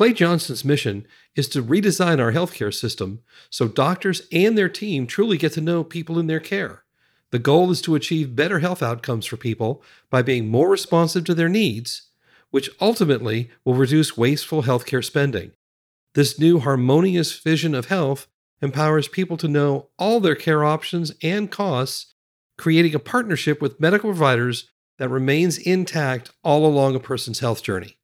Clay Johnston's mission is to redesign our healthcare system so doctors and their team truly get to know people in their care. The goal is to achieve better health outcomes for people by being more responsive to their needs, which ultimately will reduce wasteful healthcare spending. This new harmonious vision of health empowers people to know all their care options and costs, creating a partnership with medical providers that remains intact all along a person's health journey.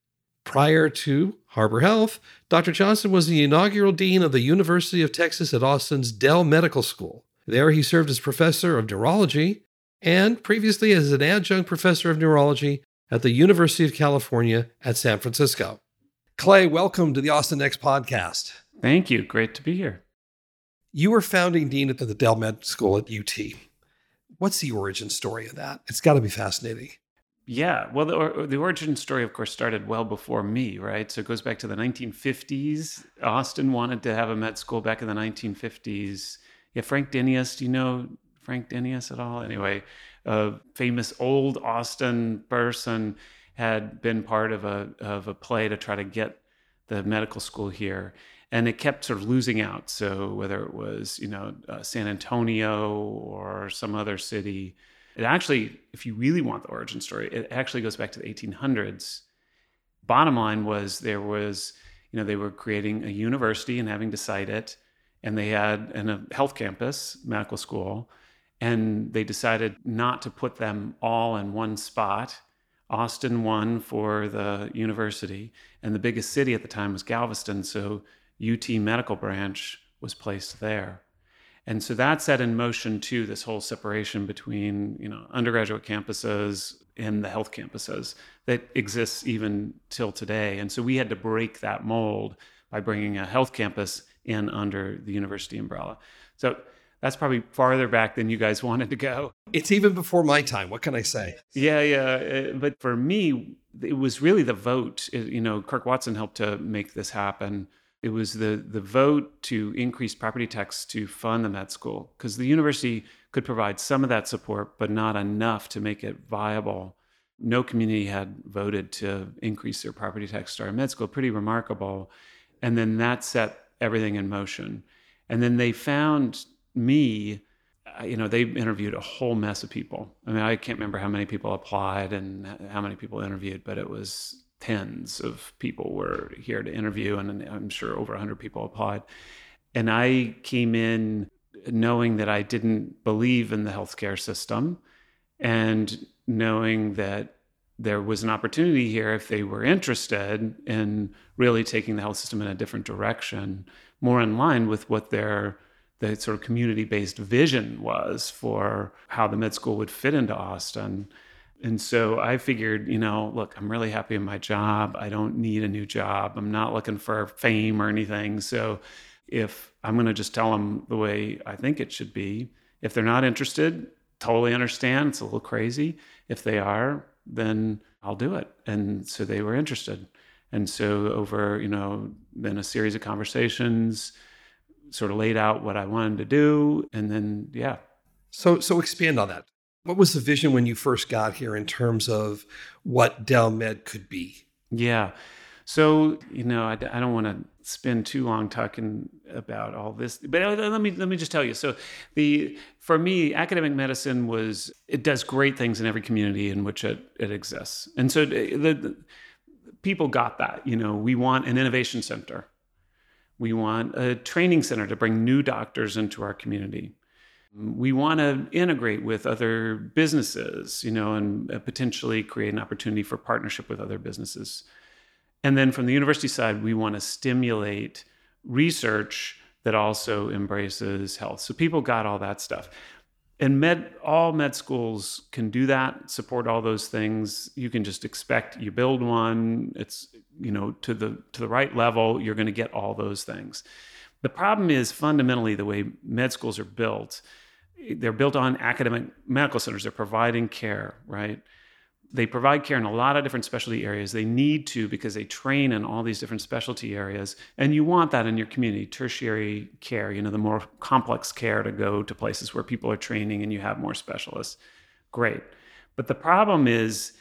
Prior to Harbor Health, Dr. Johnston was the inaugural dean of the University of Texas at Austin's Dell Medical School. There, he served as professor of neurology and previously as an adjunct professor of neurology at the University of California at San Francisco. Clay, welcome to the Austin Next podcast. Thank you. Great to be here. You were founding dean at the Dell Med School at UT. What's the origin story of that? It's got to be fascinating. Yeah, well, the, the origin story, of course, started well before me, right? So it goes back to the 1950s. Austin wanted to have a med school back in the 1950s. Yeah, Frank Denius, do you know Frank Denius at all? Anyway, a famous old Austin person had been part of a of a play to try to get the medical school here, and it kept sort of losing out. So whether it was you know uh, San Antonio or some other city it actually, if you really want the origin story, it actually goes back to the 1800s. Bottom line was there was, you know, they were creating a university and having to cite it, and they had a health campus, medical school, and they decided not to put them all in one spot. Austin won for the university, and the biggest city at the time was Galveston, so UT Medical Branch was placed there. And so that set in motion too this whole separation between you know undergraduate campuses and the health campuses that exists even till today. And so we had to break that mold by bringing a health campus in under the university umbrella. So that's probably farther back than you guys wanted to go. It's even before my time. What can I say? Yeah, yeah. Uh, but for me, it was really the vote. you know, Kirk Watson helped to make this happen it was the the vote to increase property tax to fund the med school because the university could provide some of that support, but not enough to make it viable. No community had voted to increase their property tax to start a med school. Pretty remarkable. And then that set everything in motion. And then they found me. You know, they interviewed a whole mess of people. I mean, I can't remember how many people applied and how many people interviewed, but it was tens of people were here to interview, and I'm sure over 100 people applied. And I came in knowing that I didn't believe in the healthcare system and knowing that there was an opportunity here if they were interested in really taking the health system in a different direction, more in line with what their the sort of community-based vision was for how the med school would fit into Austin. And so I figured, you know, look, I'm really happy in my job. I don't need a new job. I'm not looking for fame or anything. So if I'm going to just tell them the way I think it should be, if they're not interested, totally understand. It's a little crazy. If they are, then I'll do it. And so they were interested. And so over, you know, then a series of conversations sort of laid out what I wanted to do. And then, yeah. So, so expand on that. What was the vision when you first got here in terms of what Dell Med could be? Yeah. So, you know, I, I don't want to spend too long talking about all this, but uh, let me let me just tell you. So, the for me, academic medicine was it does great things in every community in which it, it exists, and so the, the people got that. You know, we want an innovation center, we want a training center to bring new doctors into our community we want to integrate with other businesses, you know, and uh, potentially create an opportunity for partnership with other businesses. And then from the university side, we want to stimulate research that also embraces health. So people got all that stuff. and med all med schools can do that support all those things you can just expect you build one it's you know to the to the right level you're going to get all those things the problem is fundamentally the way med schools are built they're built on academic medical centers they're providing care right they provide care in a lot of different specialty areas. They need to because they train in all these different specialty areas. And you want that in your community, tertiary care, you know, the more complex care to go to places where people are training and you have more specialists. Great. But the problem is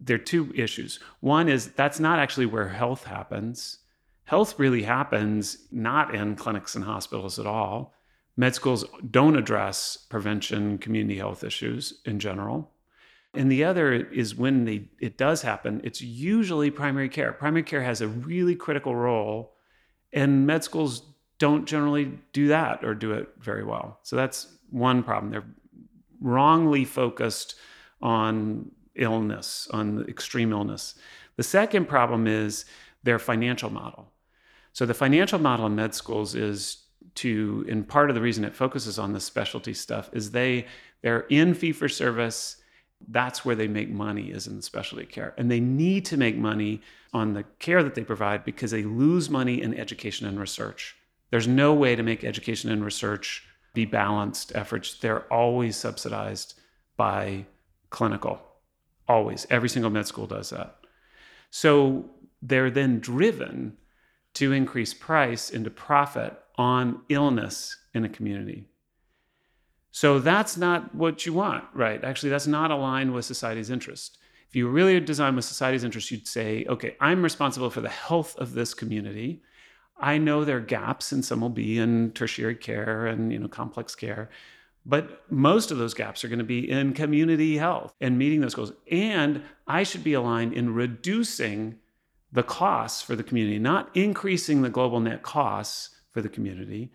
there are two issues. One is that's not actually where health happens. Health really happens not in clinics and hospitals at all. Med schools don't address prevention, community health issues in general and the other is when they, it does happen, it's usually primary care. Primary care has a really critical role, and med schools don't generally do that or do it very well. So that's one problem. They're wrongly focused on illness, on extreme illness. The second problem is their financial model. So the financial model in med schools is to, and part of the reason it focuses on the specialty stuff is they they're in fee for service that's where they make money is in the specialty care. And they need to make money on the care that they provide because they lose money in education and research. There's no way to make education and research be balanced efforts. They're always subsidized by clinical. Always. Every single med school does that. So they're then driven to increase price into profit on illness in a community so that's not what you want, right? Actually, that's not aligned with society's interest. If you really design with society's interest, you'd say, okay, I'm responsible for the health of this community. I know there are gaps, and some will be in tertiary care and you know complex care, but most of those gaps are going to be in community health and meeting those goals. And I should be aligned in reducing the costs for the community, not increasing the global net costs for the community.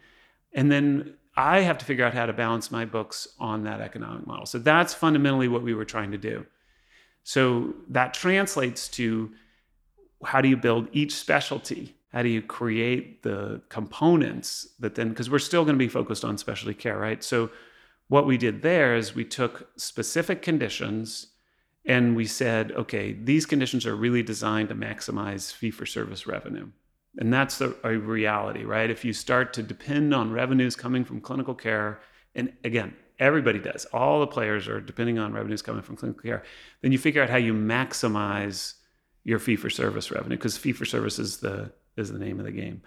And then I have to figure out how to balance my books on that economic model. So that's fundamentally what we were trying to do. So that translates to how do you build each specialty? How do you create the components that then, because we're still going to be focused on specialty care, right? So what we did there is we took specific conditions and we said, okay, these conditions are really designed to maximize fee for service revenue. And that's a, a reality, right? If you start to depend on revenues coming from clinical care, and again, everybody does, all the players are depending on revenues coming from clinical care, then you figure out how you maximize your fee for service revenue because fee for service is the is the name of the game.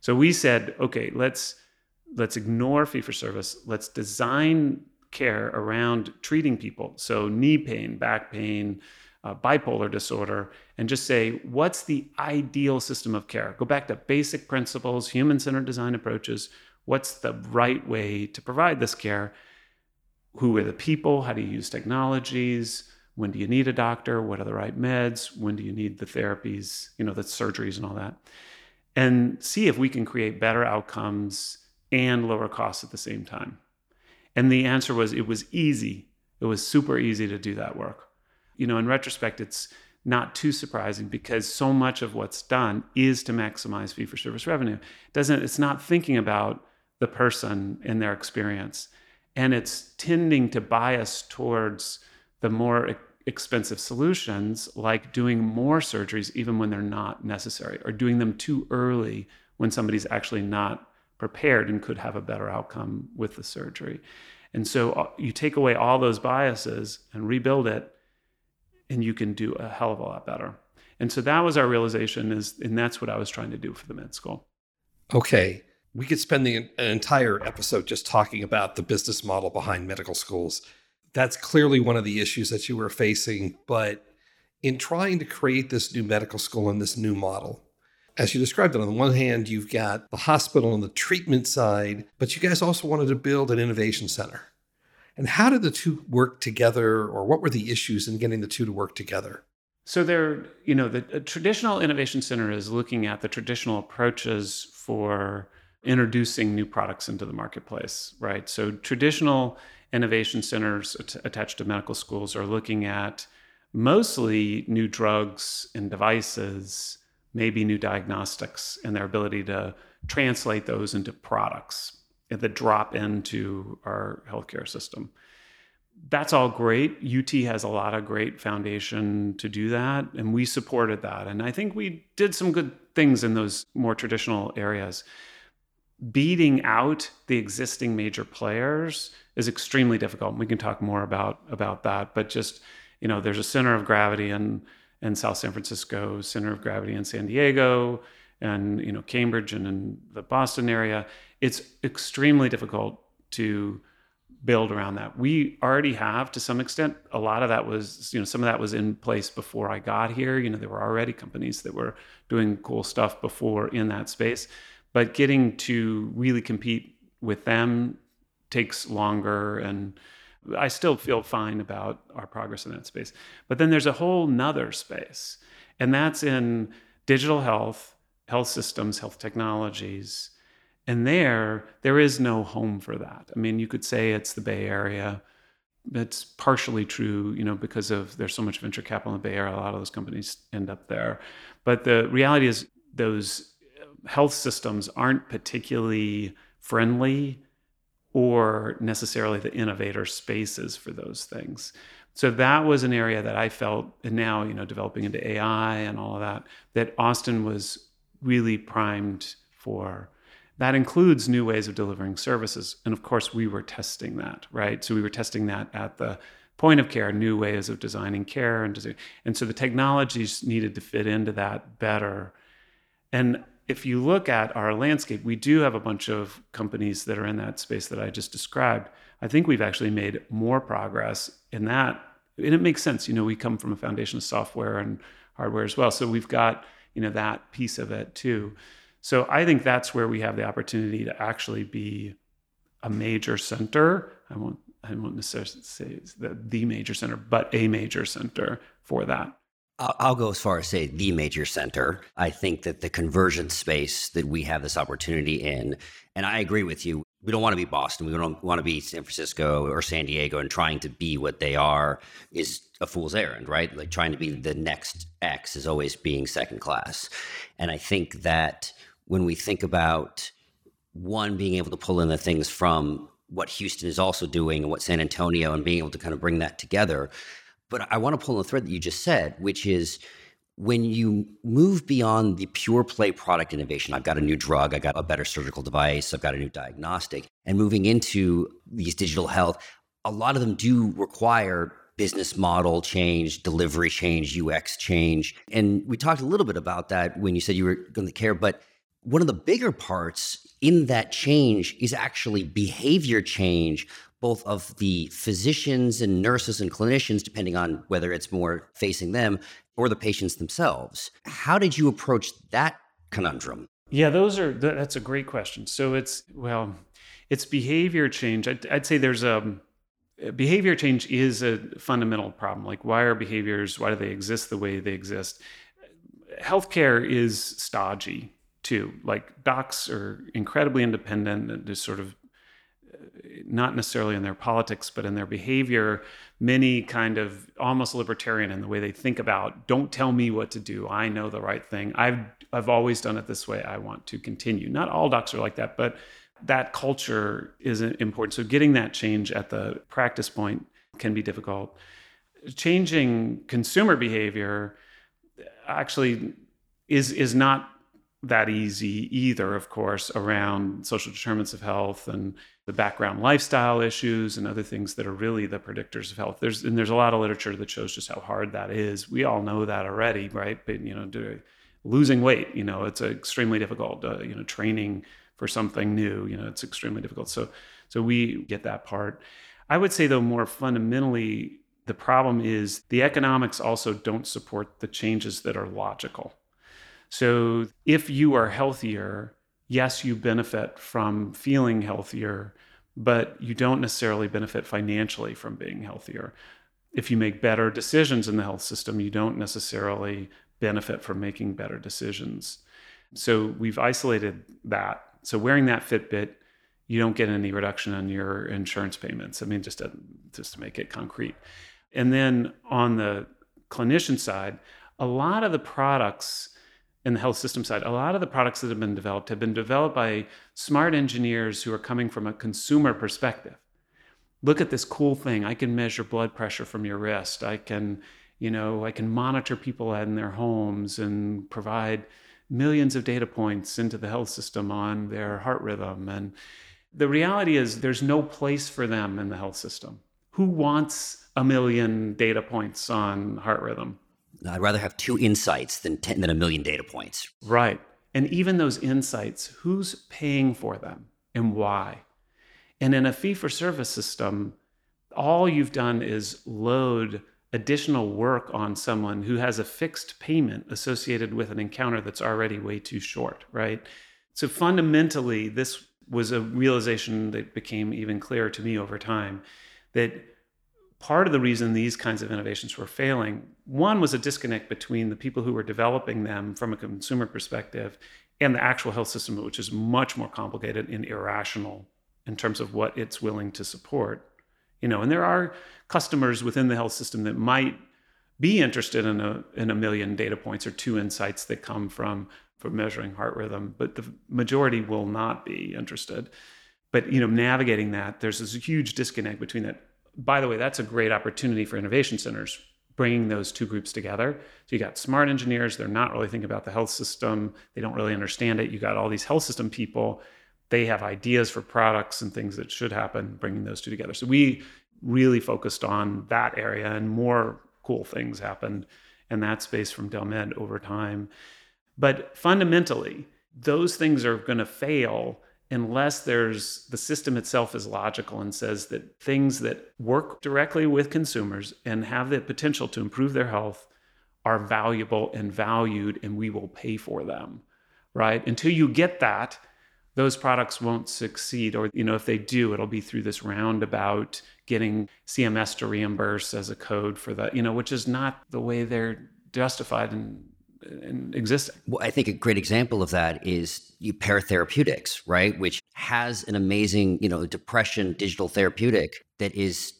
So we said, okay, let's let's ignore fee for service. Let's design care around treating people. So knee pain, back pain, uh, bipolar disorder and just say, what's the ideal system of care? Go back to basic principles, human centered design approaches. What's the right way to provide this care? Who are the people? How do you use technologies? When do you need a doctor? What are the right meds? When do you need the therapies, you know, the surgeries and all that? And see if we can create better outcomes and lower costs at the same time. And the answer was it was easy. It was super easy to do that work you know, in retrospect, it's not too surprising because so much of what's done is to maximize fee for service revenue. It doesn't it's not thinking about the person and their experience. And it's tending to bias towards the more expensive solutions, like doing more surgeries even when they're not necessary, or doing them too early when somebody's actually not prepared and could have a better outcome with the surgery. And so uh, you take away all those biases and rebuild it and you can do a hell of a lot better. And so that was our realization is and that's what I was trying to do for the med school. Okay. We could spend the, an entire episode just talking about the business model behind medical schools. That's clearly one of the issues that you were facing, but in trying to create this new medical school and this new model, as you described it, on the one hand, you've got the hospital on the treatment side, but you guys also wanted to build an innovation center. And how did the two work together, or what were the issues in getting the two to work together? So there, you know, the traditional innovation center is looking at the traditional approaches for introducing new products into the marketplace, right? So traditional innovation centers attached to medical schools are looking at mostly new drugs and devices, maybe new diagnostics, and their ability to translate those into products that drop into our healthcare system. that's all great. UT has a lot of great foundation to do that, and we supported that. And I think we did some good things in those more traditional areas. Beating out the existing major players is extremely difficult. We can talk more about about that, but just you know, there's a center of gravity in in South San Francisco, center of gravity in San Diego, and you know Cambridge and in the Boston area. It's extremely difficult to build around that. We already have to some extent. A lot of that was, you know, some of that was in place before I got here. You know, there were already companies that were doing cool stuff before in that space. But getting to really compete with them takes longer and I still feel fine about our progress in that space. But then there's a whole nother space, and that's in digital health, health systems, health technologies, and there, there is no home for that. I mean, you could say it's the Bay Area. It's partially true, you know, because of there's so much venture capital in the Bay Area. A lot of those companies end up there. But the reality is, those health systems aren't particularly friendly or necessarily the innovator spaces for those things. So that was an area that I felt, and now, you know, developing into AI and all of that, that Austin was really primed for that includes new ways of delivering services. And of course, we were testing that, right? So we were testing that at the point of care, new ways of designing care. And, and so the technologies needed to fit into that better. And if you look at our landscape, we do have a bunch of companies that are in that space that I just described. I think we've actually made more progress in that. And it makes sense. You know, we come from a foundation of software and hardware as well. So we've got, you know, that piece of it too. So I think that's where we have the opportunity to actually be a major center. I won't I won't necessarily say the, the major center, but a major center for that. I'll go as far as say the major center. I think that the conversion space that we have this opportunity in, and I agree with you. We don't want to be Boston. We don't want to be San Francisco or San Diego and trying to be what they are is a fool's errand, right? Like trying to be the next X is always being second class. And I think that when we think about one being able to pull in the things from what Houston is also doing and what San Antonio and being able to kind of bring that together. But I want to pull on the thread that you just said, which is when you move beyond the pure play product innovation, I've got a new drug, I got a better surgical device, I've got a new diagnostic, and moving into these digital health, a lot of them do require business model change, delivery change, UX change. And we talked a little bit about that when you said you were going to care, but one of the bigger parts in that change is actually behavior change, both of the physicians and nurses and clinicians, depending on whether it's more facing them or the patients themselves. How did you approach that conundrum? Yeah, those are that's a great question. So it's well, it's behavior change. I'd, I'd say there's a behavior change is a fundamental problem. Like, why are behaviors? Why do they exist the way they exist? Healthcare is stodgy too. Like docs are incredibly independent and just sort of not necessarily in their politics, but in their behavior, many kind of almost libertarian in the way they think about don't tell me what to do. I know the right thing. I've I've always done it this way. I want to continue. Not all docs are like that, but that culture is important. So getting that change at the practice point can be difficult. Changing consumer behavior actually is is not that easy either, of course, around social determinants of health and the background lifestyle issues and other things that are really the predictors of health. There's and there's a lot of literature that shows just how hard that is. We all know that already, right? But you know, losing weight, you know, it's extremely difficult. Uh, you know, training for something new, you know, it's extremely difficult. So so we get that part. I would say though, more fundamentally, the problem is the economics also don't support the changes that are logical so if you are healthier, yes, you benefit from feeling healthier, but you don't necessarily benefit financially from being healthier. If you make better decisions in the health system, you don't necessarily benefit from making better decisions. So we've isolated that. So wearing that Fitbit, you don't get any reduction on your insurance payments. I mean, just to, just to make it concrete. And then on the clinician side, a lot of the products in the health system side, a lot of the products that have been developed have been developed by smart engineers who are coming from a consumer perspective. look at this cool thing. I can measure blood pressure from your wrist. I can, you know, I can monitor people in their homes and provide millions of data points into the health system on their heart rhythm. And the reality is there's no place for them in the health system. Who wants a million data points on heart rhythm? I'd rather have two insights than 10, than a million data points. Right. And even those insights, who's paying for them and why? And in a fee for service system, all you've done is load additional work on someone who has a fixed payment associated with an encounter that's already way too short, right? So fundamentally, this was a realization that became even clearer to me over time that part of the reason these kinds of innovations were failing one was a disconnect between the people who were developing them from a consumer perspective and the actual health system which is much more complicated and irrational in terms of what it's willing to support. You know and there are customers within the health system that might be interested in a in a million data points or two insights that come from from measuring heart rhythm but the majority will not be interested. But you know navigating that there's this huge disconnect between that by the way that's a great opportunity for innovation centers bringing those two groups together so you got smart engineers they're not really thinking about the health system they don't really understand it you got all these health system people they have ideas for products and things that should happen, bringing those two together. So we really focused on that area and more cool things happened in that space from Dell Med over time. But fundamentally, those things are going to fail unless there's the system itself is logical and says that things that work directly with consumers and have the potential to improve their health are valuable and valued and we will pay for them right? Until you get that those products won't succeed or you know if they do it'll be through this roundabout getting cms to reimburse as a code for that you know which is not the way they're justified in, in existing well i think a great example of that is you pair right which has an amazing you know depression digital therapeutic that is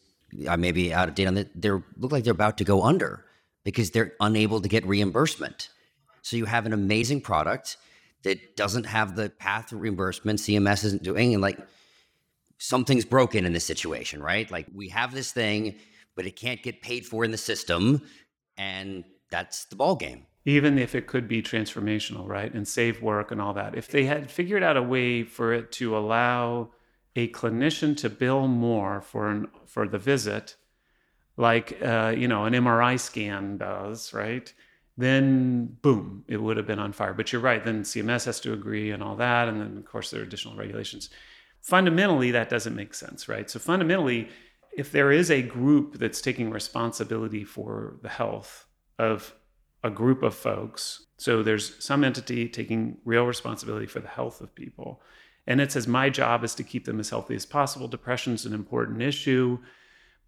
i may be out of date on that they look like they're about to go under because they're unable to get reimbursement so you have an amazing product that doesn't have the path to reimbursement CMS isn't doing and like something's broken in this situation, right? Like we have this thing, but it can't get paid for in the system and that's the ball game. Even if it could be transformational, right? And save work and all that. If they had figured out a way for it to allow a clinician to bill more for an, for the visit like uh, you know an MRI scan does, right? then boom, it would have been on fire. But you're right, then CMS has to agree and all that. And then, of course, there are additional regulations. Fundamentally, that doesn't make sense, right? So, fundamentally, if there is a group that's taking responsibility for the health of a group of folks, so there's some entity taking real responsibility for the health of people. And it says, my job is to keep them as healthy as possible. Depression is an important issue.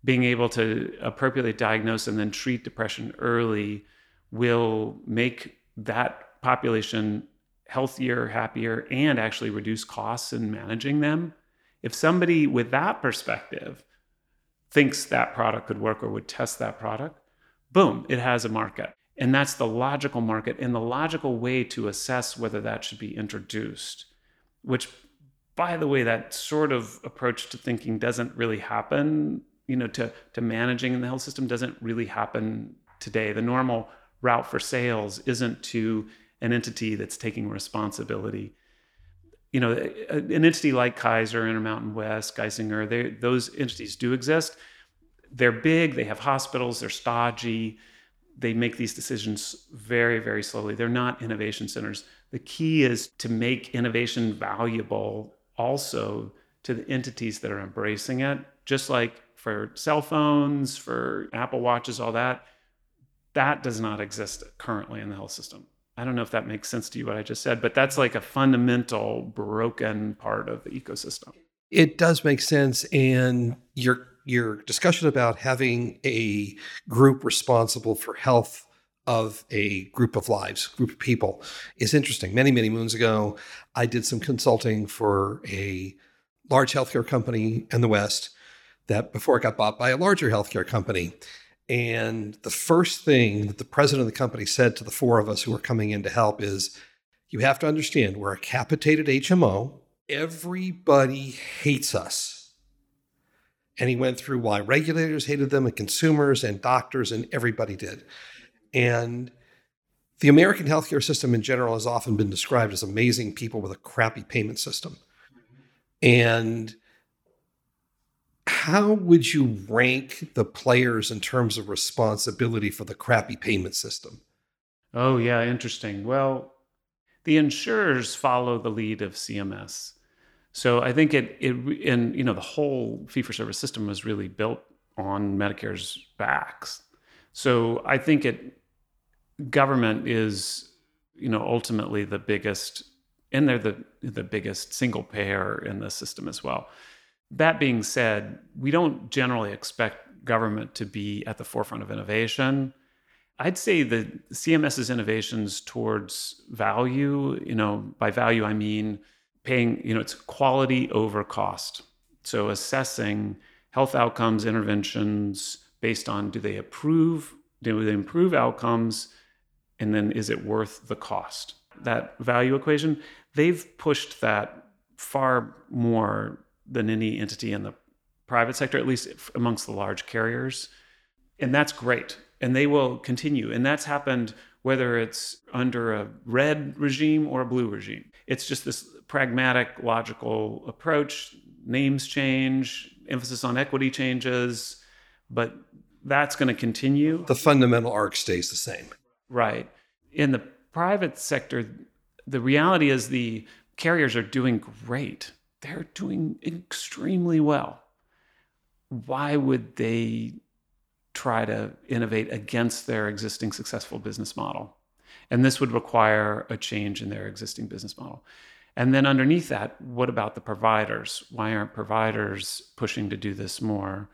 Being able to appropriately diagnose and then treat depression early will make that population healthier, happier, and actually reduce costs in managing them. If somebody with that perspective thinks that product could work or would test that product, boom, it has a market. And that's the logical market and the logical way to assess whether that should be introduced, which, by the way, that sort of approach to thinking doesn't really happen, you know, to, to managing in the health system doesn't really happen today. The normal route for sales isn't to an entity that's taking responsibility. You know, an entity like Kaiser, Intermountain West, Geisinger, they, those entities do exist. They're big, they have hospitals, they're stodgy, they make these decisions very, very slowly. They're not innovation centers. The key is to make innovation valuable also to the entities that are embracing it, just like for cell phones, for Apple Watches, all that that does not exist currently in the health system. I don't know if that makes sense to you what I just said, but that's like a fundamental broken part of the ecosystem. It does make sense and your your discussion about having a group responsible for health of a group of lives, group of people is interesting. Many, many moons ago, I did some consulting for a large healthcare company in the West that before it got bought by a larger healthcare company. And the first thing that the president of the company said to the four of us who were coming in to help is you have to understand we're a capitated HMO. Everybody hates us. And he went through why regulators hated them and consumers and doctors and everybody did. And the American healthcare system in general has often been described as amazing people with a crappy payment system. And how would you rank the players in terms of responsibility for the crappy payment system? Oh, yeah, interesting. Well, the insurers follow the lead of CMS. So I think it it and you know the whole fee for service system was really built on Medicare's backs. So I think it government is you know ultimately the biggest and they're the the biggest single payer in the system as well. That being said, we don't generally expect government to be at the forefront of innovation. I'd say that CMS's innovations towards value, you know, by value I mean paying, you know, it's quality over cost. So assessing health outcomes interventions based on do they approve, do they improve outcomes, and then is it worth the cost? That value equation, they've pushed that far more than any entity in the private sector, at least amongst the large carriers. And that's great. And they will continue. And that's happened whether it's under a red regime or a blue regime. It's just this pragmatic, logical approach. Names change, emphasis on equity changes, but that's going to continue. The fundamental arc stays the same. Right. In the private sector, the reality is the carriers are doing great. They're doing extremely well. Why would they try to innovate against their existing successful business model? And this would require a change in their existing business model. And then underneath that, what about the providers? Why aren't providers pushing to do this more?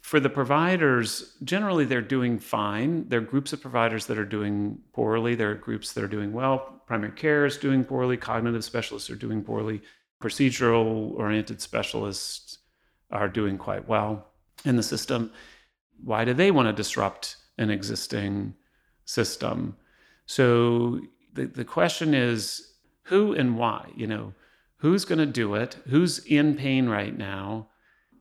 For the providers, generally they're doing fine. There are groups of providers that are doing poorly. There are groups that are doing well. Primary care is doing poorly. Cognitive specialists are doing poorly. Procedural oriented specialists are doing quite well in the system. Why do they want to disrupt an existing system? So the, the question is who and why? You know, who's going to do it? Who's in pain right now?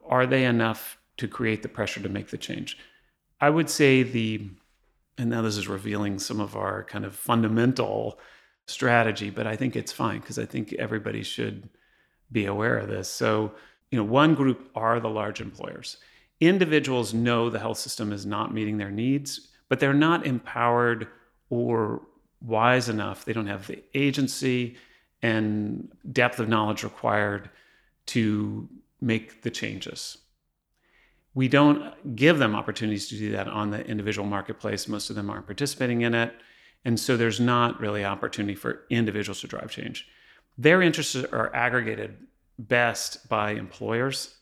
Are they enough to create the pressure to make the change? I would say the, and now this is revealing some of our kind of fundamental strategy, but I think it's fine because I think everybody should be aware of this. So, you know, one group are the large employers. Individuals know the health system is not meeting their needs, but they're not empowered or wise enough. They don't have the agency and depth of knowledge required to make the changes. We don't give them opportunities to do that on the individual marketplace. Most of them aren't participating in it. And so there's not really opportunity for individuals to drive change. Their interests are aggregated best by employers.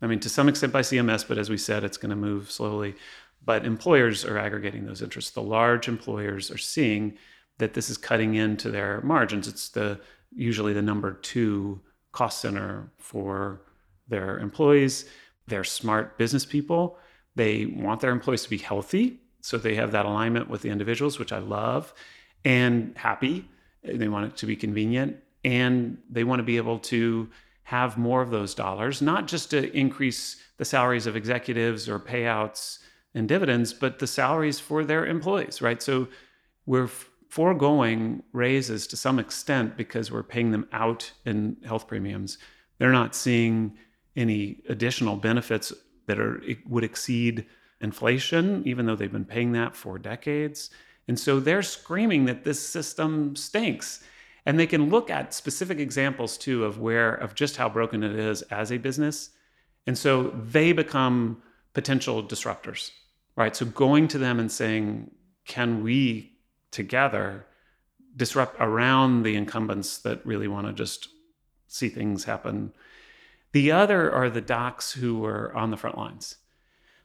I mean, to some extent by CMS, but as we said, it's going to move slowly. But employers are aggregating those interests. The large employers are seeing that this is cutting into their margins. It's the usually the number two cost center for their employees. They're smart business people. They want their employees to be healthy. So they have that alignment with the individuals, which I love, and happy. They want it to be convenient. And they want to be able to have more of those dollars, not just to increase the salaries of executives or payouts and dividends, but the salaries for their employees, right? So we're foregoing raises to some extent because we're paying them out in health premiums. They're not seeing any additional benefits that are would exceed inflation, even though they've been paying that for decades. And so they're screaming that this system stinks. And they can look at specific examples too of where of just how broken it is as a business. And so they become potential disruptors right? So going to them and saying, can we together disrupt around the incumbents that really want to just see things happen? The other are the docs who are on the front lines.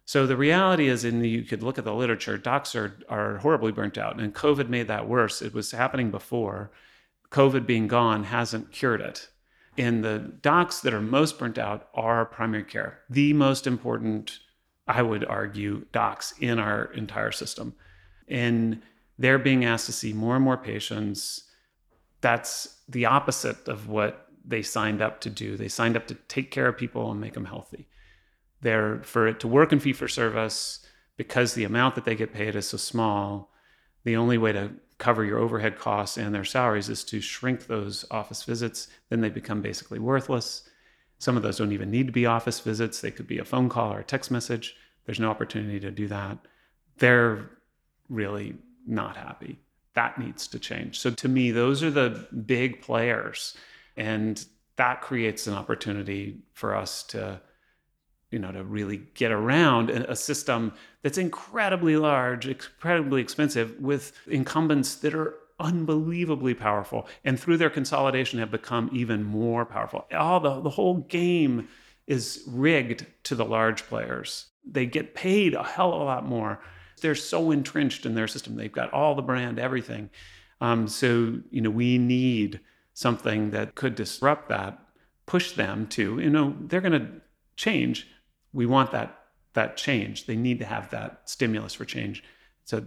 So the reality is, in you could look at the literature, docs are, are horribly burnt out, and COVID made that worse. It was happening before. COVID being gone hasn't cured it. And the docs that are most burnt out are primary care, the most important I would argue, docs in our entire system. And they're being asked to see more and more patients. That's the opposite of what they signed up to do. They signed up to take care of people and make them healthy. They're for it to work in fee for service because the amount that they get paid is so small. The only way to cover your overhead costs and their salaries is to shrink those office visits. Then they become basically worthless. Some of those don't even need to be office visits. They could be a phone call or a text message. There's no opportunity to do that. They're really not happy. That needs to change. So to me, those are the big players. And that creates an opportunity for us to you know to really get around a system that's incredibly large incredibly expensive with incumbents that are unbelievably powerful and through their consolidation have become even more powerful all the, the whole game is rigged to the large players they get paid a hell of a lot more they're so entrenched in their system they've got all the brand everything um, so you know we need something that could disrupt that, push them to, you know, they're going to change. We want that that change. They need to have that stimulus for change. So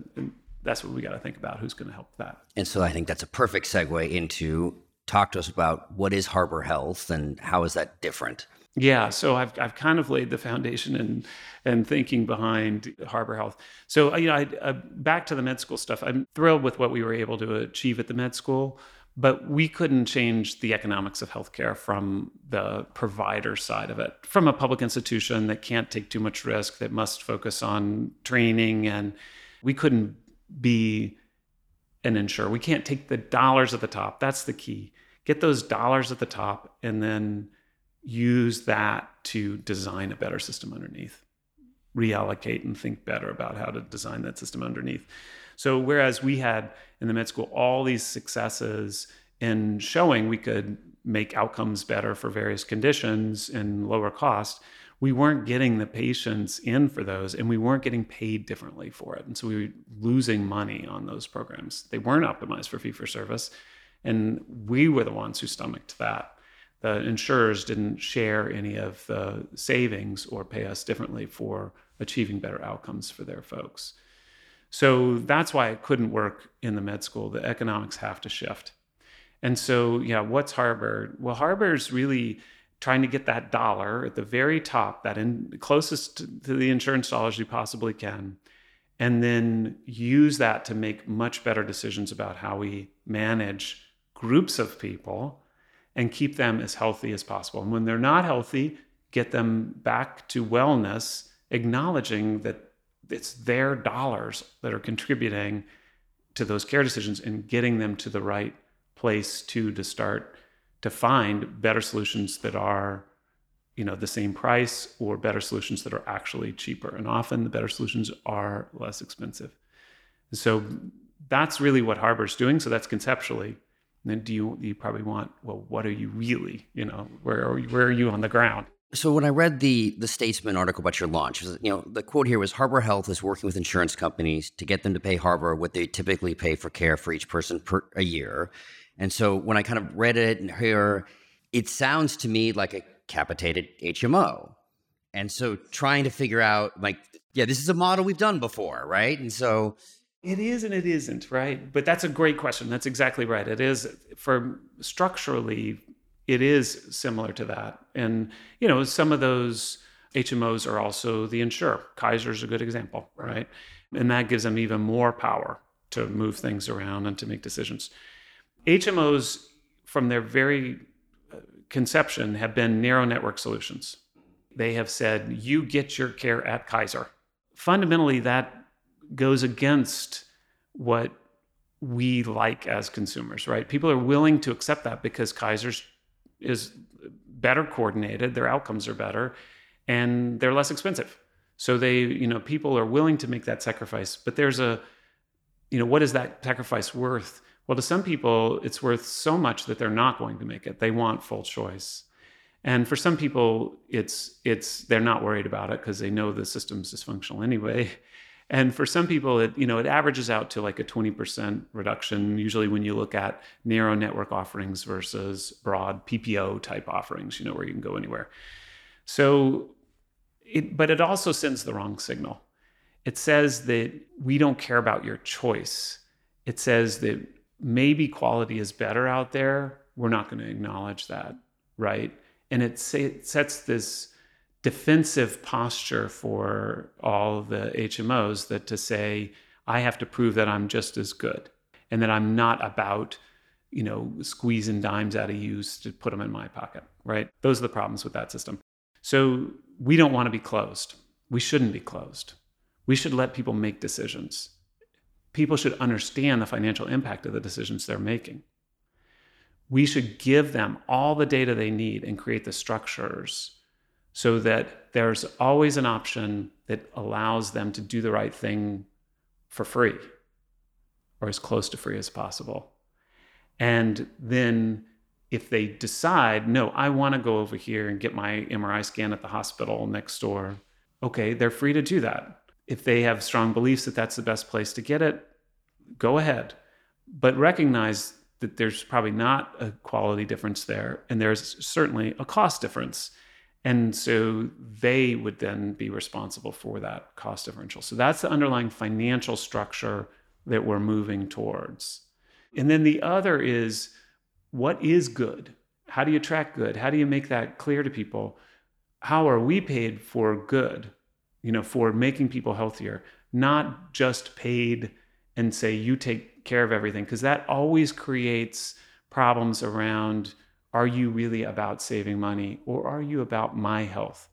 that's what we got to think about. Who's going to help that? And so I think that's a perfect segue into talk to us about what is Harbor Health and how is that different? Yeah, so I've I've kind of laid the foundation and and thinking behind Harbor Health. So you know, I, I, back to the med school stuff. I'm thrilled with what we were able to achieve at the med school. But we couldn't change the economics of healthcare from the provider side of it. From a public institution that can't take too much risk, that must focus on training, and we couldn't be an insurer. We can't take the dollars at the top. That's the key. Get those dollars at the top and then use that to design a better system underneath. Reallocate and think better about how to design that system underneath. So whereas we had in the med school all these successes in showing we could make outcomes better for various conditions and lower cost, we weren't getting the patients in for those and we weren't getting paid differently for it. And so we were losing money on those programs. They weren't optimized for fee for service. And we were the ones who stomached that. The insurers didn't share any of the savings or pay us differently for achieving better outcomes for their folks. So that's why it couldn't work in the med school. The economics have to shift. And so, yeah, what's Harbor? Well, Harbor is really trying to get that dollar at the very top, that in closest to the insurance dollars you possibly can, and then use that to make much better decisions about how we manage groups of people and keep them as healthy as possible. And when they're not healthy, get them back to wellness, acknowledging that it's their dollars that are contributing to those care decisions and getting them to the right place to to start to find better solutions that are you know the same price or better solutions that are actually cheaper. And often the better solutions are less expensive. So that's really what harbor's doing. So that's conceptually and then do you you probably want well what are you really you know where are you, where are you on the ground? So when I read the the Statesman article about your launch, you know the quote here was Harbor Health is working with insurance companies to get them to pay Harbor what they typically pay for care for each person per a year. And so when I kind of read it and here, it sounds to me like a capitated HMO. And so trying to figure out like, yeah, this is a model we've done before, right? And so it is and it isn't, right? But that's a great question. That's exactly right. It is for structurally it is similar to that. And, you know, some of those HMOs are also the insurer. Kaiser's a good example, right? And that gives them even more power to move things around and to make decisions. HMOs, from their very uh, conception, have been narrow network solutions. They have said, you get your care at Kaiser. Fundamentally, that goes against what we like as consumers, right? People are willing to accept that because Kaiser's is better coordinated, their outcomes are better, and they're less expensive. So they, you know, people are willing to make that sacrifice. But there's a, you know, what is that sacrifice worth? Well, to some people, it's worth so much that they're not going to make it. They want full choice. And for some people, it's it's they're not worried about it because they know the system's dysfunctional anyway. And for some people, it you know it averages out to like a 20% reduction. Usually, when you look at narrow network offerings versus broad PPO type offerings, you know where you can go anywhere. So, it but it also sends the wrong signal. It says that we don't care about your choice. It says that maybe quality is better out there. We're not going to acknowledge that, right? And it, it sets this defensive posture for all the HMOs that to say, I have to prove that I'm just as good and that I'm not about, you know, squeezing dimes out of you to put them in my pocket, right? Those are the problems with that system. So we don't want to be closed. We shouldn't be closed. We should let people make decisions. People should understand the financial impact of the decisions they're making. We should give them all the data they need and create the structures so that there's always an option that allows them to do the right thing for free or as close to free as possible. And then if they decide, no, I want to go over here and get my MRI scan at the hospital next door, okay, they're free to do that. If they have strong beliefs that that's the best place to get it, go ahead. But recognize that there's probably not a quality difference there, and there's certainly a cost difference. And so they would then be responsible for that cost differential. So that's the underlying financial structure that we're moving towards. And then the other is what is good? How do you track good? How do you make that clear to people? How are we paid for good? You know, for making people healthier, not just paid and say you take care of everything because that always creates problems around are you really about saving money or are you about my health?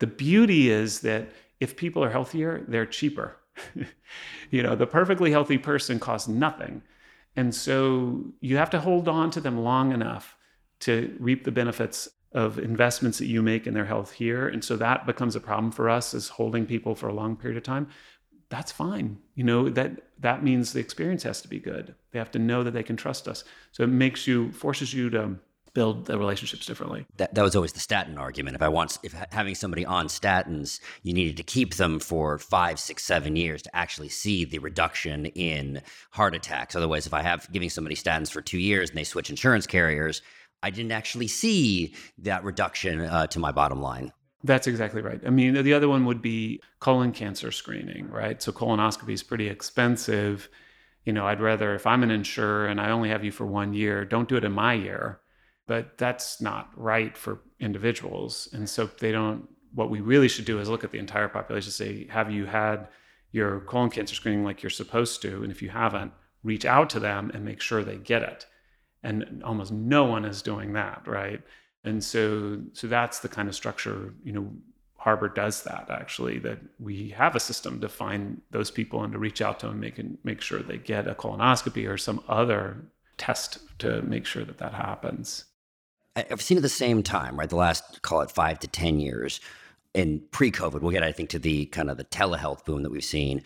The beauty is that if people are healthier they're cheaper. You know the perfectly healthy person costs nothing. And so you have to hold on to them long enough to reap the benefits of investments that you make in their health here and so that becomes a problem for us is holding people for a long period of time that's fine. You know, that that means the experience has to be good. They have to know that they can trust us. So it makes you forces you to build the relationships differently. That, that was always the statin argument. If I want, if having somebody on statins, you needed to keep them for five, six, seven years to actually see the reduction in heart attacks. Otherwise, if I have giving somebody statins for two years and they switch insurance carriers, I didn't actually see that reduction uh, to my bottom line. That's exactly right. I mean, the other one would be colon cancer screening, right? So colonoscopy is pretty expensive. You know, I'd rather if I'm an insurer and I only have you for one year, don't do it in my year. But that's not right for individuals. And so they don't what we really should do is look at the entire population say, have you had your colon cancer screening like you're supposed to? And if you haven't, reach out to them and make sure they get it. And almost no one is doing that, right? and so so that's the kind of structure you know Harbor does that actually that we have a system to find those people and to reach out to them and make make sure they get a colonoscopy or some other test to make sure that that happens. I've seen at the same time, right? The last call it five to ten years, in pre-COVID, we'll get I think to the kind of the telehealth boom that we've seen.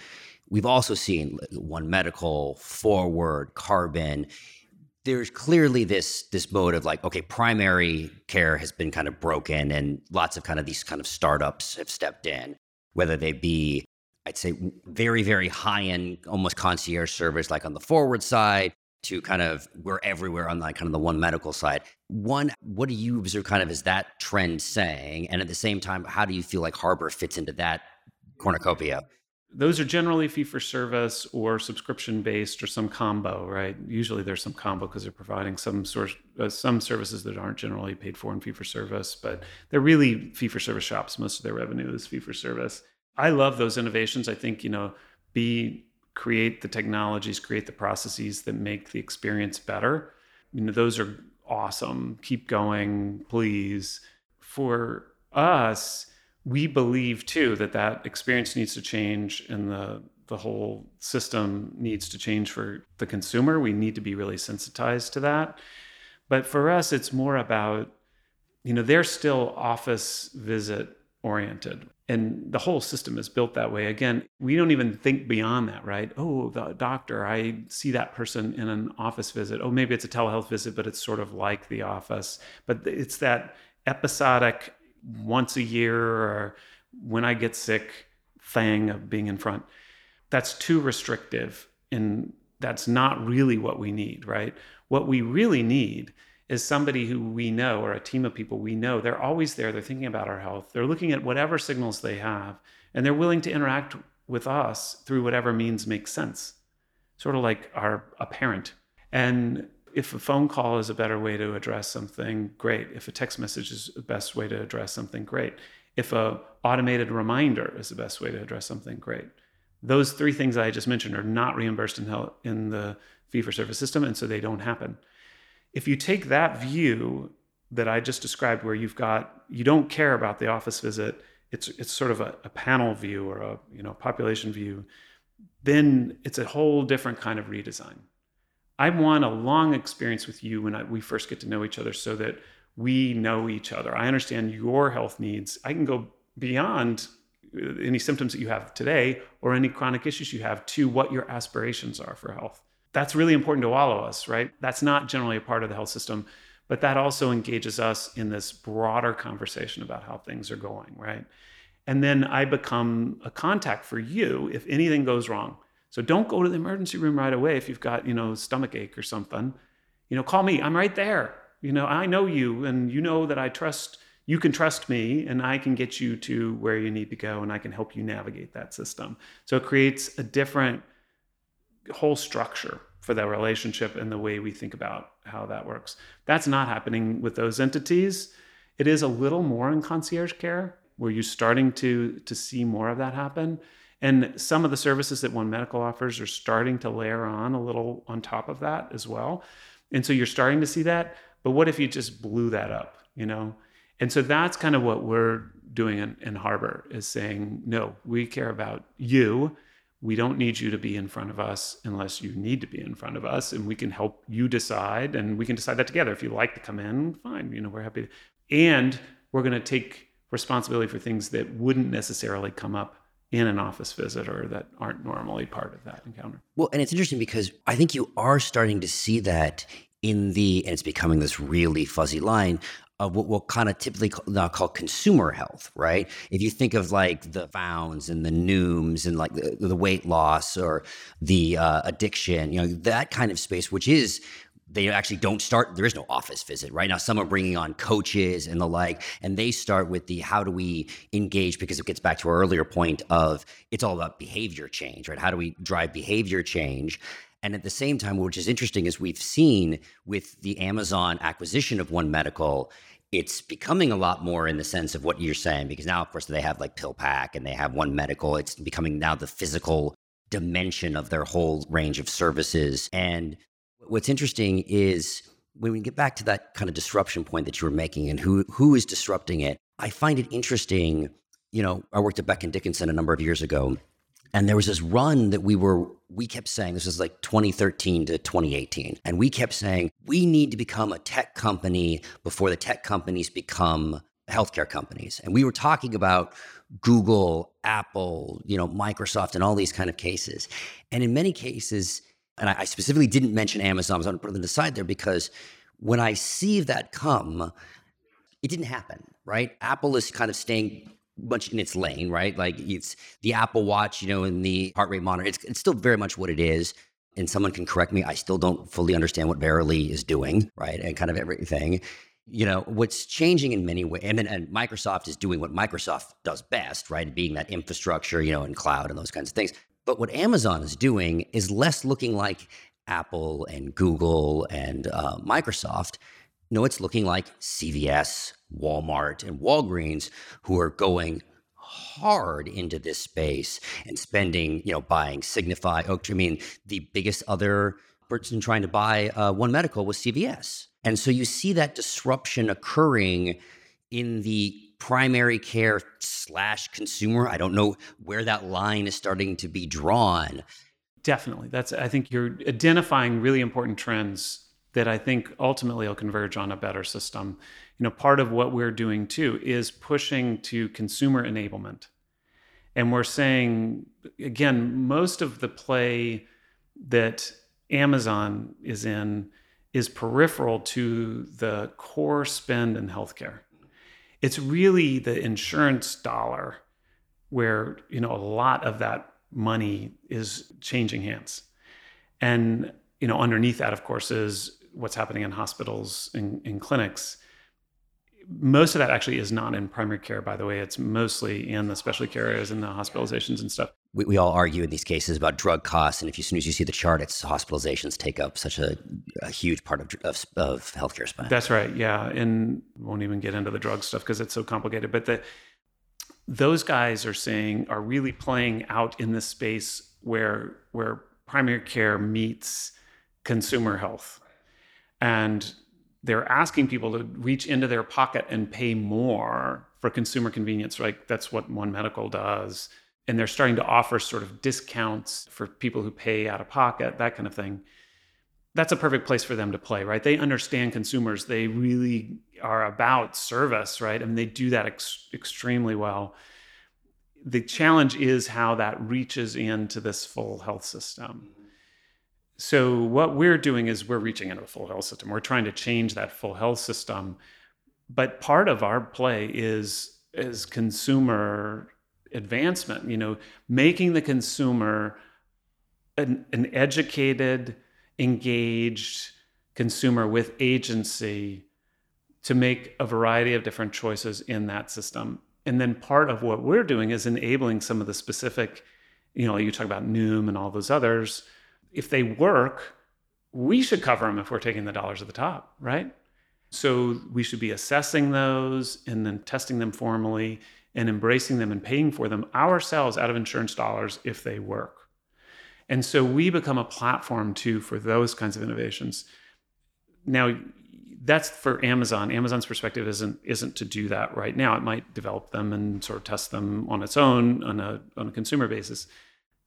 We've also seen One Medical, Forward, Carbon there's clearly this this mode of like okay primary care has been kind of broken and lots of kind of these kind of startups have stepped in whether they be i'd say very very high end almost concierge service like on the forward side to kind of we're everywhere on like kind of the one medical side. One what do you observe kind of is that trend saying? And at the same time how do you feel like harbor fits into that cornucopia those are generally fee for service or subscription based or some combo, right? Usually there's some combo because they're providing some sort uh, some services that aren't generally paid for in fee for service, but they're really fee for service shops. Most of their revenue is fee for service. I love those innovations. I think you know, be create the technologies, create the processes that make the experience better. You know, those are awesome. Keep going, please. For us, we believe too that that experience needs to change and the the whole system needs to change for the consumer. We need to be really sensitized to that. But for us, it's more about, you know, they're still office visit oriented. And the whole system is built that way. Again, we don't even think beyond that, right? Oh, the doctor, I see that person in an office visit. Oh, maybe it's a telehealth visit, but it's sort of like the office. But it's that episodic once a year or when I get sick thing of being in front. That's too restrictive. And that's not really what we need, right? What we really need is somebody who we know or a team of people we know. They're always there. They're thinking about our health. They're looking at whatever signals they have and they're willing to interact with us through whatever means makes sense. Sort of like our a parent. And if a phone call is a better way to address something, great. If a text message is the best way to address something, great. If a automated reminder is the best way to address something, great. Those three things I just mentioned are not reimbursed in health, in the fee for service system, and so they don't happen. If you take that view that I just described, where you've got you don't care about the office visit, it's it's sort of a, a panel view or a you know population view, then it's a whole different kind of redesign. I want a long experience with you when I, we first get to know each other, so that we know each other. I understand your health needs. I can go beyond uh, any symptoms that you have today or any chronic issues you have to what your aspirations are for health. That's really important to all of us, right? That's not generally a part of the health system, but that also engages us in this broader conversation about how things are going, right? And then I become a contact for you if anything goes wrong. So don't go to the emergency room right away if you've got, you know, stomach ache or something. You know, call me. I'm right there. You know, I know you and you know that I trust you can trust me and I can get you to where you need to go and I can help you navigate that system. So it creates a different whole structure for that relationship and the way we think about how that works. That's not happening with those entities. It is a little more in concierge care where you're starting to to see more of that happen. And some of the services that One Medical offers are starting to layer on a little on top of that as well. And so you're starting to see that. But what if you just blew that up, you know? And so that's kind of what we're doing in, in Harbor is saying, no, we care about you. We don't need you to be in front of us unless you need to be in front of us. And we can help you decide and we can decide that together. If you like to come in, fine, you know, we're happy. To, and we're going to take responsibility for things that wouldn't necessarily come up in an office visit or that aren't normally part of that encounter. Well, and it's interesting because I think you are starting to see that in the, and it's becoming this really fuzzy line of what we'll kind of typically now call consumer health, right? If you think of like the founds and the nooms and like the, the weight loss or the uh, addiction, you know, that kind of space, which is they actually don't start there is no office visit right? Now some are bringing on coaches and the like and they start with the how do we engage because it gets back to our earlier point of it's all about behavior change right? How do we drive behavior change? And at the same time which is interesting is we've seen with the amazon acquisition of one medical it's becoming a lot more in the sense of what you're saying because now of course they have like PillPack and they have one medical. It's becoming now the physical dimension of their whole range of services. And what's interesting is when we get back to that kind of disruption point that you were making and who who is disrupting it, I find it interesting. You know, I worked at Becton Dickinson a number of years ago, and there was this run that we were we kept saying this was like 2013 to 2018, and we kept saying we need to become a tech company before the tech companies become healthcare companies, and we were talking about Google, Apple, you know, Microsoft, and all these kind of cases, and in many cases and I, specifically didn't mention Amazon. So I'm going to put them aside there because when I see that come, it didn't happen, right? Apple is kind of staying much in its lane, right? Like it's the Apple Watch, you know, and the heart rate monitor. It's, it's still very much what it is. And someone can correct me. I still don't fully understand what Verily is doing, right? And kind of everything. You know, what's changing in many ways, and and Microsoft is doing what Microsoft does best, right? Being that infrastructure, you know, and cloud and those kinds of things. But what Amazon is doing is less looking like Apple and Google and uh, Microsoft. No, it's looking like CVS, Walmart, and Walgreens who are going hard into this space and spending, you know, buying Signify. Oh, I mean, the biggest other person trying to buy uh, One Medical was CVS. And so you see that disruption occurring in the primary care slash consumer. I don't know where that line is starting to be drawn. Definitely. That's I think you're identifying really important trends that I think ultimately will converge on a better system. You know, part of what we're doing too is pushing to consumer enablement. And we're saying again, most of the play that Amazon is in is peripheral to the core spend in healthcare it's really the insurance dollar where you know a lot of that money is changing hands. And you know underneath that of course is what's happening in hospitals and in clinics. Most of that actually is not in primary care by the way. It's mostly in the specialty care areas and the hospitalizations and stuff we, we all argue in these cases about drug costs and if you, as soon as you see the chart it's hospitalizations take up such a, a huge part of, of, of healthcare spend that's right yeah and won't even get into the drug stuff because it's so complicated but the those guys are saying are really playing out in this space where where primary care meets consumer health. And they're asking people to reach into their pocket and pay more for consumer convenience, right? That's what One Medical does. And they're starting to offer sort of discounts for people who pay out of pocket, that kind of thing. That's a perfect place for them to play, right? They understand consumers. They really are about service, right? I and mean, they do that ex- extremely well. The challenge is how that reaches into this full health system. So, what we're doing is we're reaching into the full health system. We're trying to change that full health system. But part of our play is, is consumer advancement, you know, making the consumer an, an educated, engaged consumer with agency to make a variety of different choices in that system. And then part of what we're doing is enabling some of the specific, you know, you talk about Noom and all those others. If they work, we should cover them if we're taking the dollars at the top, right? So we should be assessing those and then testing them formally and embracing them and paying for them ourselves out of insurance dollars if they work. And so we become a platform too for those kinds of innovations. Now, that's for Amazon. Amazon's perspective isn't isn't to do that right now. It might develop them and sort of test them on its own on a on a consumer basis.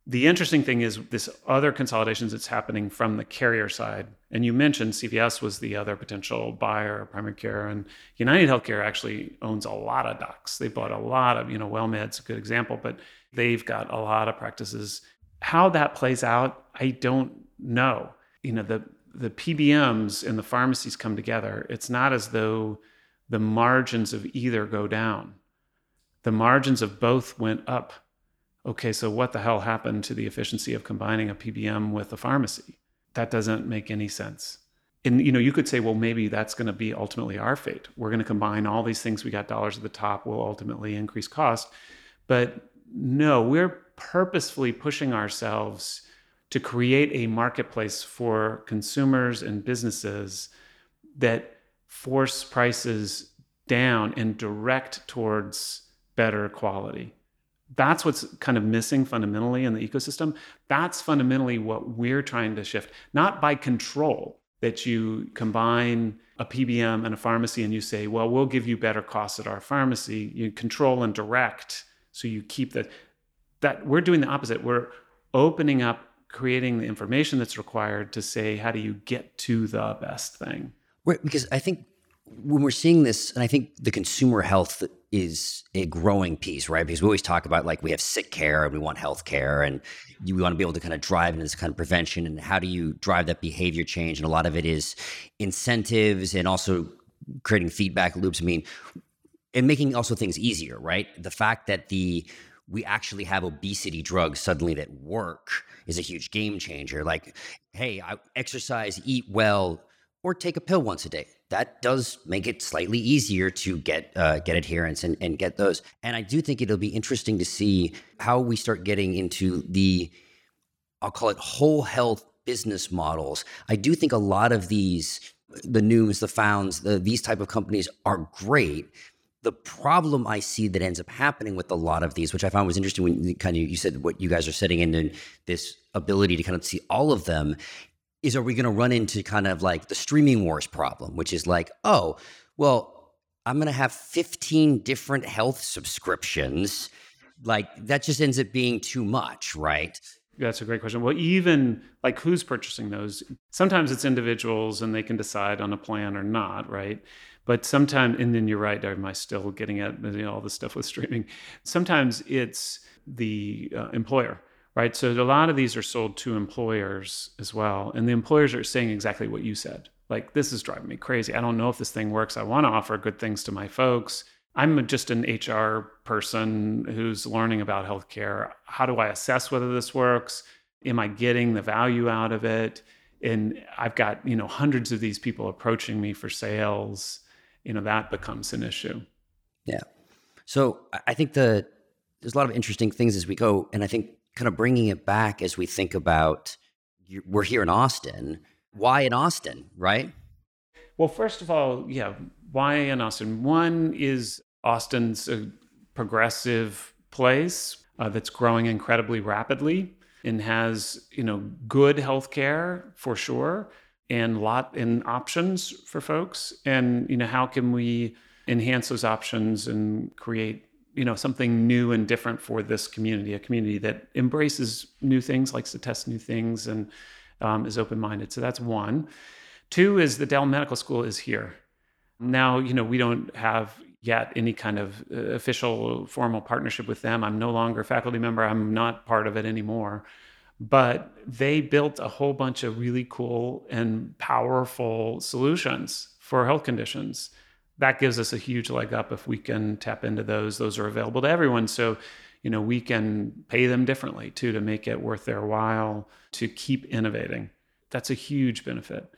The interesting thing is this other consolidations that's happening from the carrier side. And you mentioned CVS was the other potential buyer primary care, and United Healthcare actually owns a lot of docs. They bought a lot of, you know, WellMed's a good example, but they've got a lot of practices. How that plays out, I don't know. You know, the the PBMs and the pharmacies come together, it's not as though the margins of either go down. The margins of both went up. Okay, so what the hell happened to the efficiency of combining a PBM with a pharmacy? That doesn't make any sense. And you know, you could say, well, maybe that's going to be ultimately our fate. We're going to combine all these things. We got dollars at the top. We'll ultimately increase cost. But no, we're purposefully pushing ourselves to create a marketplace for consumers and businesses that force prices down and direct towards better quality. That's what's kind of missing fundamentally in the ecosystem. That's fundamentally what we're trying to shift, not by control, that you combine a PBM and a pharmacy and you say, well, we'll give you better costs at our pharmacy. You control and direct. So you keep the, that we're doing the opposite. We're opening up creating the information that's required to say how do you get to the best thing right because i think when we're seeing this and i think the consumer health is a growing piece right because we always talk about like we have sick care and we want health care and you want to be able to kind of drive into this kind of prevention and how do you drive that behavior change and a lot of it is incentives and also creating feedback loops i mean and making also things easier right the fact that the we actually have obesity drugs suddenly that work is a huge game changer. Like, hey, I exercise, eat well, or take a pill once a day. That does make it slightly easier to get uh, get adherence and, and get those. And I do think it'll be interesting to see how we start getting into the, I'll call it whole health business models. I do think a lot of these, the Nooms, the founds, the, these type of companies are great, the problem I see that ends up happening with a lot of these, which I found was interesting when you kind of you said what you guys are setting in this ability to kind of see all of them, is are we going to run into kind of like the streaming wars problem, which is like, oh, well, I'm going to have 15 different health subscriptions. Like that just ends up being too much, right? That's a great question. Well, even like who's purchasing those? Sometimes it's individuals and they can decide on a plan or not, right? But sometimes, and then you're right, am I still getting at you know, all the stuff with streaming? Sometimes it's the uh, employer, right? So a lot of these are sold to employers as well. And the employers are saying exactly what you said. Like, this is driving me crazy. I don't know if this thing works. I want to offer good things to my folks. I'm just an HR person who's learning about healthcare. How do I assess whether this works? Am I getting the value out of it? And I've got, you know, hundreds of these people approaching me for sales you know that becomes an issue yeah so i think the there's a lot of interesting things as we go and i think kind of bringing it back as we think about we're here in austin. Why in austin right? Well first of all yeah why in austin? One is austin's a progressive place uh, that's growing incredibly rapidly and has you know good health care for sure and lot in options for folks. And you know how can we enhance those options and create you know something new and different for this community a community that embraces new things likes to test new things and um, is open-minded. So that's one. Two is the dell medical school is here. Now you know we don't have yet any kind of uh, official formal partnership with them. I'm no longer a faculty member. I'm not part of it anymore. But they built a whole bunch of really cool and powerful solutions for health conditions that gives us a huge leg up if we can tap into those. Those are available to everyone. So, you know, we can pay them differently too to make it worth their while to keep innovating. That's a huge benefit.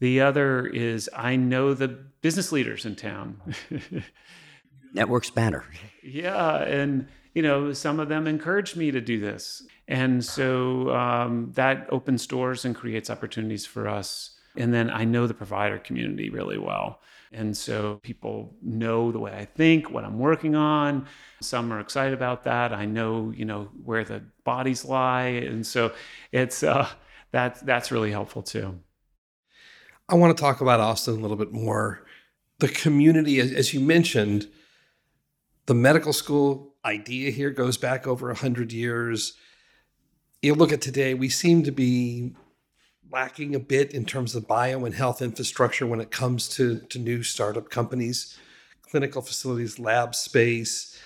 The other is I know the business leaders in town. Networks matter. Yeah. And, you know, some of them encouraged me to do this. And so um, that opens doors and creates opportunities for us. And then I know the provider community really well. And so people know the way I think, what I'm working on. Some are excited about that. I know, you know, where the bodies lie. And so it's uh that that's really helpful too. I want to talk about Austin a little bit more. The community, as you mentioned, the medical school idea here goes back over 100 years. You look at today, we seem to be lacking a bit in terms of bio and health infrastructure when it comes to, to new startup companies, clinical facilities, lab space,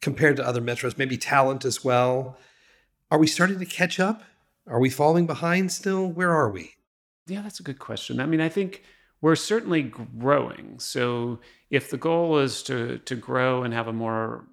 compared to other metros, maybe talent as well. Are we starting to catch up? Are we falling behind still? Where are we? Yeah, that's a good question. I mean, I think we're certainly growing. So if the goal is to to grow and have a more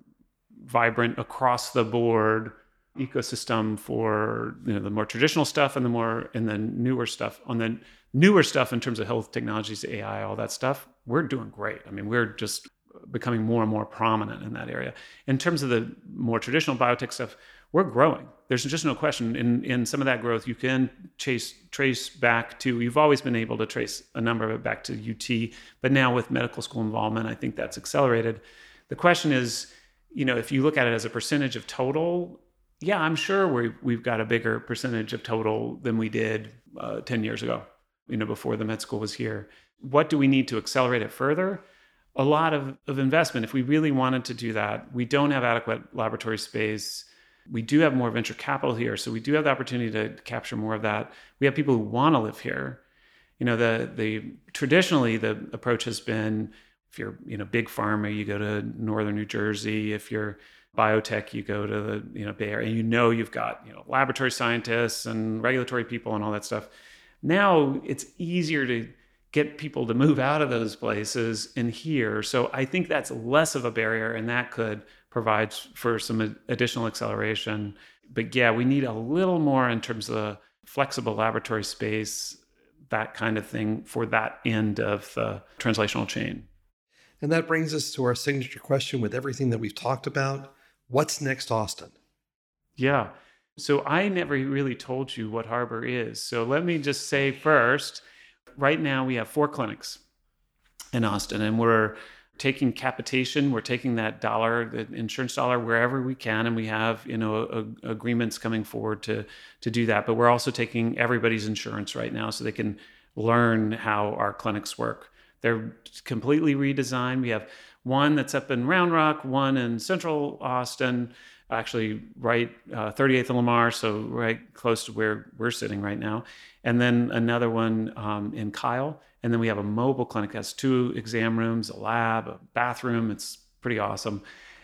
vibrant across the board ecosystem for you know the more traditional stuff and the more and the newer stuff on the newer stuff in terms of health technologies ai all that stuff we're doing great. I mean we're just becoming more and more prominent in that area. In terms of the more traditional biotech stuff we're growing. There's just no question. In in some of that growth you can chase trace back to you've always been able to trace a number of it back to ut but now with medical school involvement i think that's accelerated. The question is you know if you look at it as a percentage of total yeah, I'm sure we we've got a bigger percentage of total than we did uh, 10 years ago, you know, before the med school was here. What do we need to accelerate it further? A lot of, of investment. If we really wanted to do that, we don't have adequate laboratory space. We do have more venture capital here, so we do have the opportunity to capture more of that. We have people who want to live here. You know, the the traditionally the approach has been if you're you know big pharma, you go to northern New Jersey. If you're biotech, you go to the you know Bay Area, and you know you've got you know laboratory scientists and regulatory people and all that stuff. Now it's easier to get people to move out of those places and here. So I think that's less of a barrier, and that could provide for some additional acceleration. But yeah, we need a little more in terms of flexible laboratory space, that kind of thing for that end of the translational chain. And that brings us to our signature question with everything that we've talked about. What's next, Austin? Yeah. So I never really told you what Harbor is. So let me just say first right now we have four clinics in Austin, and we're taking capitation. We're taking that dollar, the insurance dollar, wherever we can, and we have you know a, agreements coming forward to to do that. But we're also taking everybody's insurance right now, so they can learn how our clinics work. They're completely redesigned. We have one that's up in Round Rock, one in Central Austin, actually right uh, 38th and Lamar, so right close to where we're sitting right now, and then another one um, in Kyle, and then we have a mobile clinic that has two exam rooms, a lab, a bathroom. It's pretty awesome,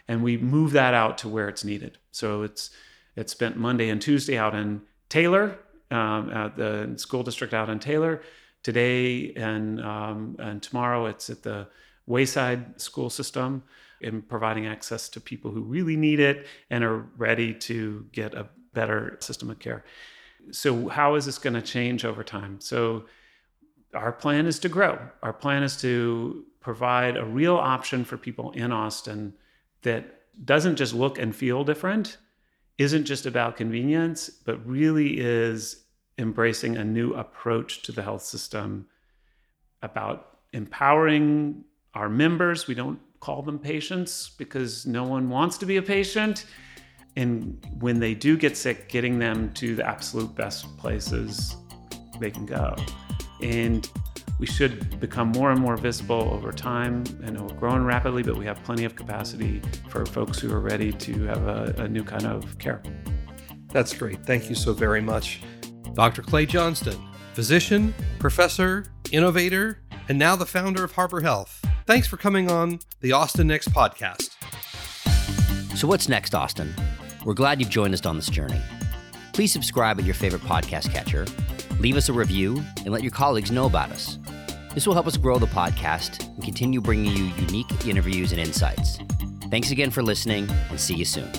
and we move that out to where it's needed. So it's it's spent Monday and Tuesday out in Taylor, um, at the school district out in Taylor. Today and um, and tomorrow it's at the Wayside school system in providing access to people who really need it and are ready to get a better system of care. So, how is this going to change over time? So, our plan is to grow. Our plan is to provide a real option for people in Austin that doesn't just look and feel different, isn't just about convenience, but really is embracing a new approach to the health system about empowering our members. We don't call them patients because no one wants to be a patient. And when they do get sick, getting them to the absolute best places they can go. And we should become more and more visible over time. and we're growing rapidly, but we have plenty of capacity for folks who are ready to have a, a new kind of care. That's great. Thank you so very much. Dr. Clay Johnston, physician, professor, innovator, and now the founder of Harbor Health. Thanks for coming on the Austin Next podcast. So, what's next, Austin? We're glad you've joined us on this journey. Please subscribe at your favorite podcast catcher, leave us a review, and let your colleagues know about us. This will help us grow the podcast and continue bringing you unique interviews and insights. Thanks again for listening, and see you soon.